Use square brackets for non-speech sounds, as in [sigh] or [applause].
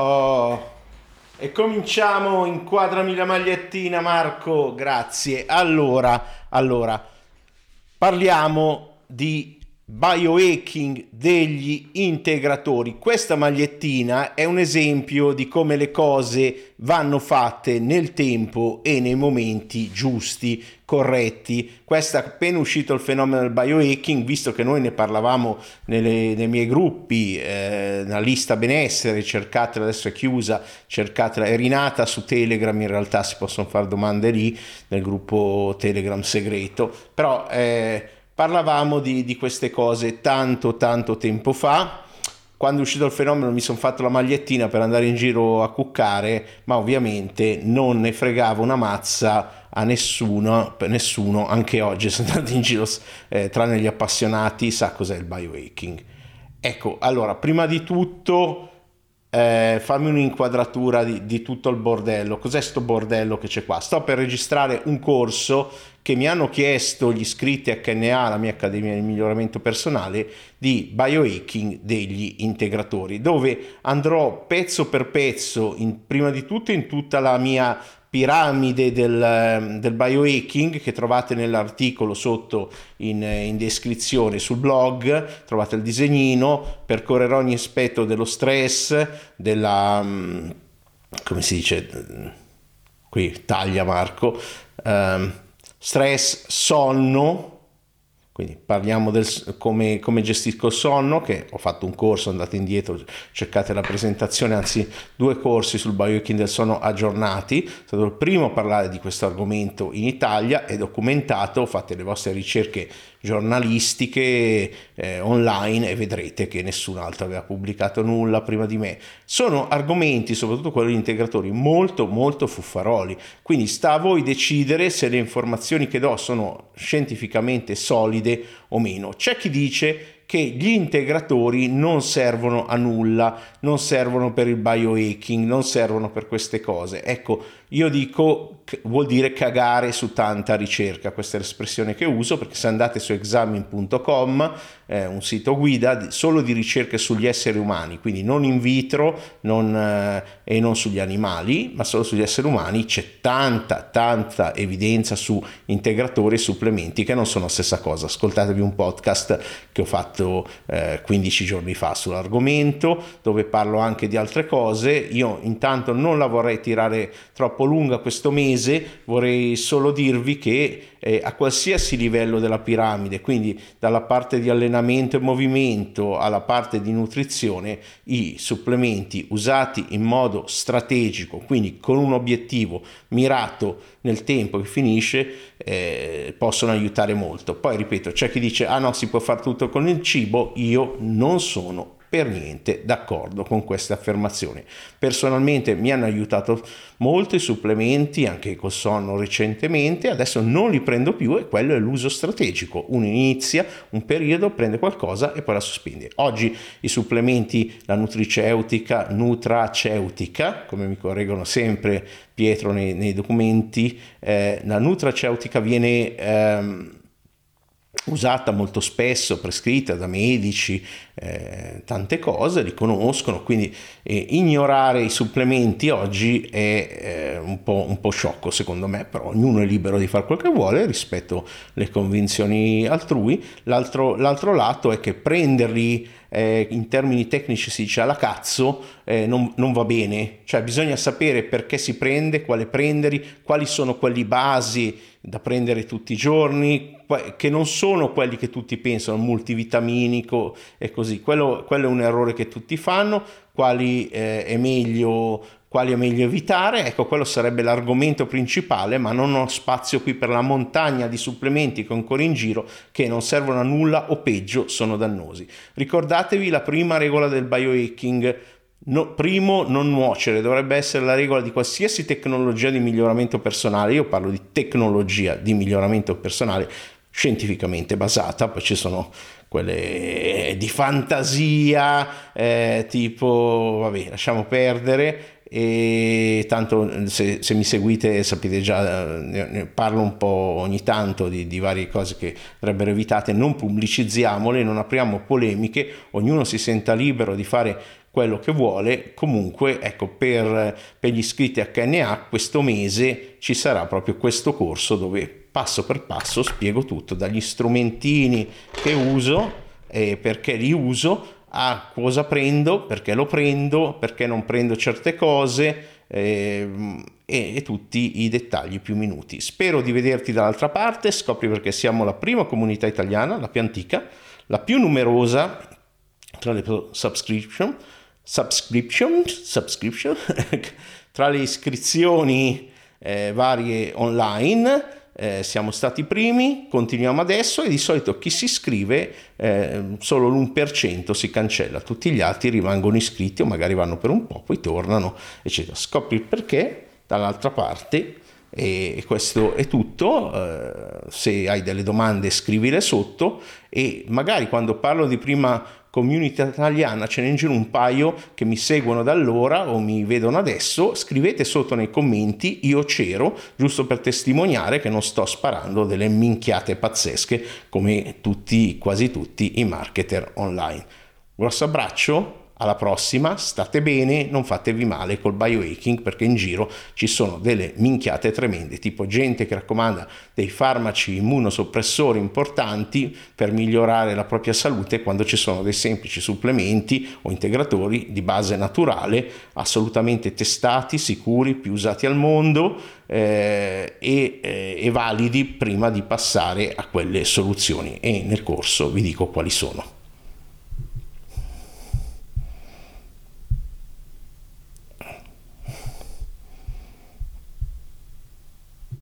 Oh. E cominciamo, inquadrami la magliettina Marco, grazie. Allora, allora, parliamo di biohacking degli integratori. Questa magliettina è un esempio di come le cose vanno fatte nel tempo e nei momenti giusti, corretti. Questa appena uscito il fenomeno del biohacking, visto che noi ne parlavamo nelle, nei miei gruppi, eh, la lista benessere, cercatela, adesso è chiusa, cercatela, è rinata su Telegram, in realtà si possono fare domande lì nel gruppo Telegram segreto, però eh, Parlavamo di, di queste cose tanto tanto tempo fa quando è uscito il fenomeno mi sono fatto la magliettina per andare in giro a cuccare, ma ovviamente non ne fregava una mazza a nessuno, per nessuno anche oggi [laughs] sono andato in giro, eh, tranne gli appassionati, sa cos'è il biohacking. Ecco, allora, prima di tutto eh, fammi un'inquadratura di, di, tutto il bordello. Cos'è sto bordello che c'è qua? Sto per registrare un corso che mi hanno chiesto gli iscritti a KNA, la mia Accademia di Miglioramento Personale, di biohacking degli integratori, dove andrò pezzo per pezzo, in, prima di tutto in tutta la mia piramide del, del biohacking che trovate nell'articolo sotto in, in, descrizione sul blog, trovate il disegnino, percorrerò ogni aspetto dello stress, della... Mm, come si dice? Qui taglia Marco. Um, stress, sonno, quindi parliamo del come, come, gestisco il sonno, che ho fatto un corso, andate indietro, cercate la presentazione, anzi due corsi sul biohacking del sonno aggiornati. Sono stato il primo a parlare di questo argomento in Italia, è documentato, fate le vostre ricerche giornalistiche eh, online e vedrete che nessun altro aveva pubblicato nulla prima di me. Sono argomenti, soprattutto quelli integratori, molto molto fuffaroli, quindi sta a voi decidere se le informazioni che do sono scientificamente solide o meno. C'è chi dice che gli integratori non servono a nulla, non servono per il biohacking, non servono per queste cose. Ecco, io dico vuol dire cagare su tanta ricerca, questa è l'espressione che uso perché se andate su examin.com, eh, un sito guida solo di ricerche sugli esseri umani, quindi non in vitro non, eh, e non sugli animali, ma solo sugli esseri umani, c'è tanta, tanta evidenza su integratori e supplementi che non sono la stessa cosa. Ascoltatevi un podcast che ho fatto eh, 15 giorni fa sull'argomento, dove parlo anche di altre cose. Io intanto non la vorrei tirare troppo troppo lunga questo mese, vorrei solo dirvi che eh, a qualsiasi livello della piramide, quindi dalla parte di allenamento e movimento alla parte di nutrizione, i supplementi usati in modo strategico, quindi con un obiettivo mirato nel tempo che finisce, eh, possono aiutare molto. Poi ripeto, c'è chi dice ah no, si può fare tutto con il cibo, io non sono per niente d'accordo con queste affermazioni. Personalmente mi hanno aiutato molto i supplementi, anche col sonno recentemente, adesso non li prendo più e quello è l'uso strategico. Uno inizia un periodo, prende qualcosa e poi la sospende. Oggi i supplementi, la nutriceutica, nutraceutica, come mi correggono sempre Pietro nei, nei documenti, eh, la nutraceutica viene... Ehm, usata molto spesso, prescritta da medici, eh, tante cose, li conoscono, quindi eh, ignorare i supplementi oggi è eh, un, po', un, po', sciocco secondo me, però ognuno è libero di fare quel che vuole rispetto alle convinzioni altrui. L'altro, l'altro lato è che prenderli eh, in termini tecnici si dice alla cazzo, eh, non, non, va bene, cioè bisogna sapere perché si prende, quale prenderli, quali sono quelli basi da prendere tutti i giorni, che non sono quelli che tutti pensano, multivitaminico e così, quello, quello è un errore che tutti fanno, quali eh, è meglio quali è meglio evitare, ecco quello sarebbe l'argomento principale, ma non ho spazio qui per la montagna di supplementi che ho ancora in giro che non servono a nulla o peggio sono dannosi. Ricordatevi la prima regola del biohacking, No, primo, non nuocere, dovrebbe essere la regola di qualsiasi tecnologia di miglioramento personale. Io parlo di tecnologia di miglioramento personale scientificamente basata, poi ci sono quelle di fantasia, eh, tipo, vabbè, lasciamo perdere, e tanto se, se mi seguite sapete già, ne, parlo un po' ogni tanto di, di varie cose che andrebbero evitate, non pubblicizziamole, non apriamo polemiche, ognuno si senta libero di fare quello che vuole. Comunque, ecco, per, per gli iscritti a KNA questo mese ci sarà proprio questo corso dove passo per passo spiego tutto, dagli strumentini che uso e perché li uso a cosa prendo, perché lo prendo, perché non prendo certe cose eh, e, e, tutti i dettagli più minuti. Spero di vederti dall'altra parte, scopri perché siamo la prima comunità italiana, la più antica, la più numerosa tra le subscription subscription, subscription [laughs] tra le iscrizioni eh, varie online. Eh, siamo stati primi, continuiamo adesso e di solito chi si iscrive eh, solo l'1% si cancella, tutti gli altri rimangono iscritti o magari vanno per un po', poi tornano, eccetera. Scopri il perché dall'altra parte e questo è tutto, eh, se hai delle domande scrivile sotto. E magari quando parlo di prima community italiana ce n'è in giro un paio che mi seguono da allora o mi vedono adesso, scrivete sotto nei commenti io c'ero, giusto per testimoniare che non sto sparando delle minchiate pazzesche come tutti, quasi tutti i marketer online. Grosso abbraccio, alla prossima, state bene, non fatevi male col biohacking perché in giro ci sono delle minchiate tremende, tipo gente che raccomanda dei farmaci immunosoppressori importanti per migliorare la propria salute quando ci sono dei semplici supplementi o integratori di base naturale, assolutamente testati, sicuri, più usati al mondo eh, e, eh, e validi prima di passare a quelle soluzioni e nel corso vi dico quali sono.